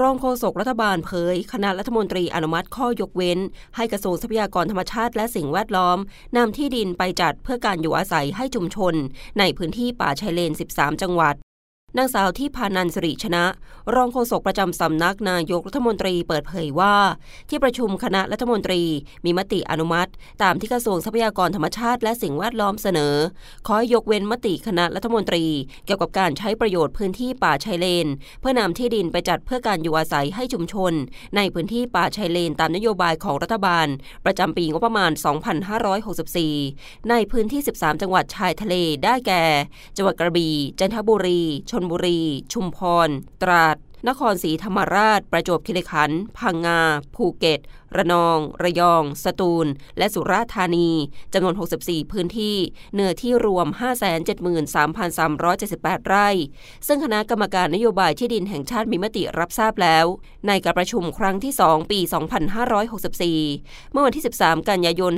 รองโฆษกรัฐบาลเผย คณะรัฐมนตรีอนุมัติข้อยกเว้น ให้กระทรวงทรัพยากรธรรมชาติและสิ่งแวดล้อมนำที่ดินไปจัดเพื่อการอยู่อาศัยให้ชุมชน ในพื้นที่ป่าชายเลน 13 จังหวัด นางสาวที่พานันสิริชนะ รองโฆษกประจำสำนักนายกรัฐมนตรีเปิดเผยว่า ที่ประชุมคณะรัฐมนตรีมีมติอนุมัติ ตามที่กระทรวงทรัพยากรธรรมชาติและสิ่งแวดล้อมเสนอ ขอให้ยกเว้นมติคณะรัฐมนตรี เกี่ยวกับการใช้ประโยชน์พื้นที่ป่าชายเลน เพื่อนำที่ดินไปจัดเพื่อการอยู่อาศัยให้ชุมชน ในพื้นที่ป่าชายเลนตามนโยบายของรัฐบาล ประจำปีงบประมาณ 2564 ในพื้นที่ 13 จังหวัดชายทะเลได้แก่ จังหวัดกระบี่จันทบุรีชชนบุรี ชุมพร ตราด นครศรีธรรมราช ประจวบคีรีขันธ์พังงา ภูเก็ต ระนอง ระยอง สตูล และสุราษฎร์ธานีจำนวน 64 พื้นที่ เนื้อที่รวม 573,378 ไร่ ซึ่งคณะกรรมการนโยบายที่ดินแห่งชาติมีมติรับทราบแล้ว ในการประชุมครั้งที่ 2 ปี 2564 เมื่อวันที่ 13 กันยายน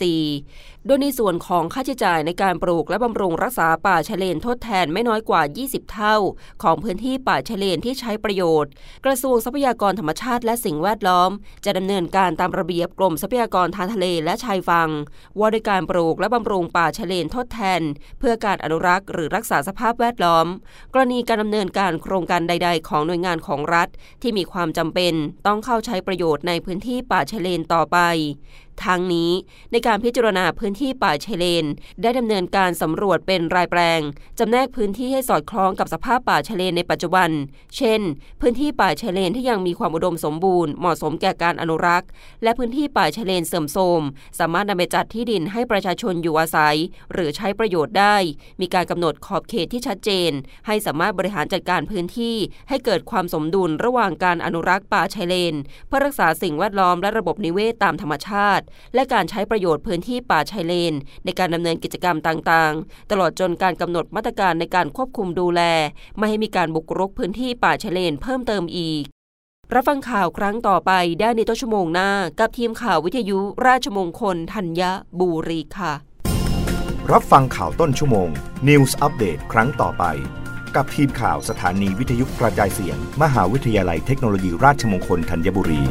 2564 โดยในส่วนของค่าใช้จ่ายในการปลูกและบำรุงรักษาป่าชายเลนทดแทนไม่น้อยกว่า 20 เท่า ของพื้นที่ป่าชายเลนที่ใช้ประโยชน์ กระทรวงทรัพยากรธรรมชาติและสิ่งแวดล้อม จะดำเนินการตามระเบียบกรมทรัพยากรทางทะเลและชายฝั่งว่าด้วยการปลูกและบำรุงป่าชายเลนทดแทน เพื่อการอนุรักษ์หรือรักษาสภาพแวดล้อม กรณีการดำเนินการโครงการใด ๆ ของหน่วยงานของรัฐ ที่มีความจำเป็นต้องเข้าใช้ประโยชน์ในพื้นที่ป่าชายเลนต่อไป ทั้งนี้ในการพิจารณาพื้นที่ป่าชายเลน ได้ดำเนินการสำรวจเป็นรายแปลงจำแนกพื้นที่ให้สอดคล้องกับสภาพป่าชายเลนในปัจจุบัน เช่น พื้นที่ป่าชายเลนที่ยังมีความอุดมสมบูรณ์เหมาะสมแก่การอนุรักษ์ และพื้นที่ป่าชายเลนเสื่อมโทรมสามารถนำไปจัดที่ดินให้ประชาชนอยู่อาศัย หรือใช้ประโยชน์ได้ มีการกำหนดขอบเขตที่ชัดเจน ให้สามารถบริหารจัดการพื้นที่ให้เกิดความสมดุลระหว่างการอนุรักษ์ป่าชายเลน เพื่อรักษาสิ่งแวดล้อมและระบบนิเวศตามธรรมชาติและการใช้ประโยชน์พื้นที่ป่าชายเลน ในการดำเนินกิจกรรมต่างๆ ตลอดจนการกำหนดมาตรการในการควบคุมดูแล ไม่ให้มีการบุกรุกพื้นที่ป่าชายเลนเพิ่มเติมอีก รับฟังข่าวครั้งต่อไปได้ในต้นชั่วโมงหน้า กับทีมข่าววิทยุราชมงคลธัญบุรีค่ะ รับฟังข่าวต้นชั่วโมง News Update ครั้งต่อไป กับทีมข่าวสถานีวิทยุกระจายเสียง มหาวิทยาลัยเทคโนโลยีราชมงคลธัญบุรี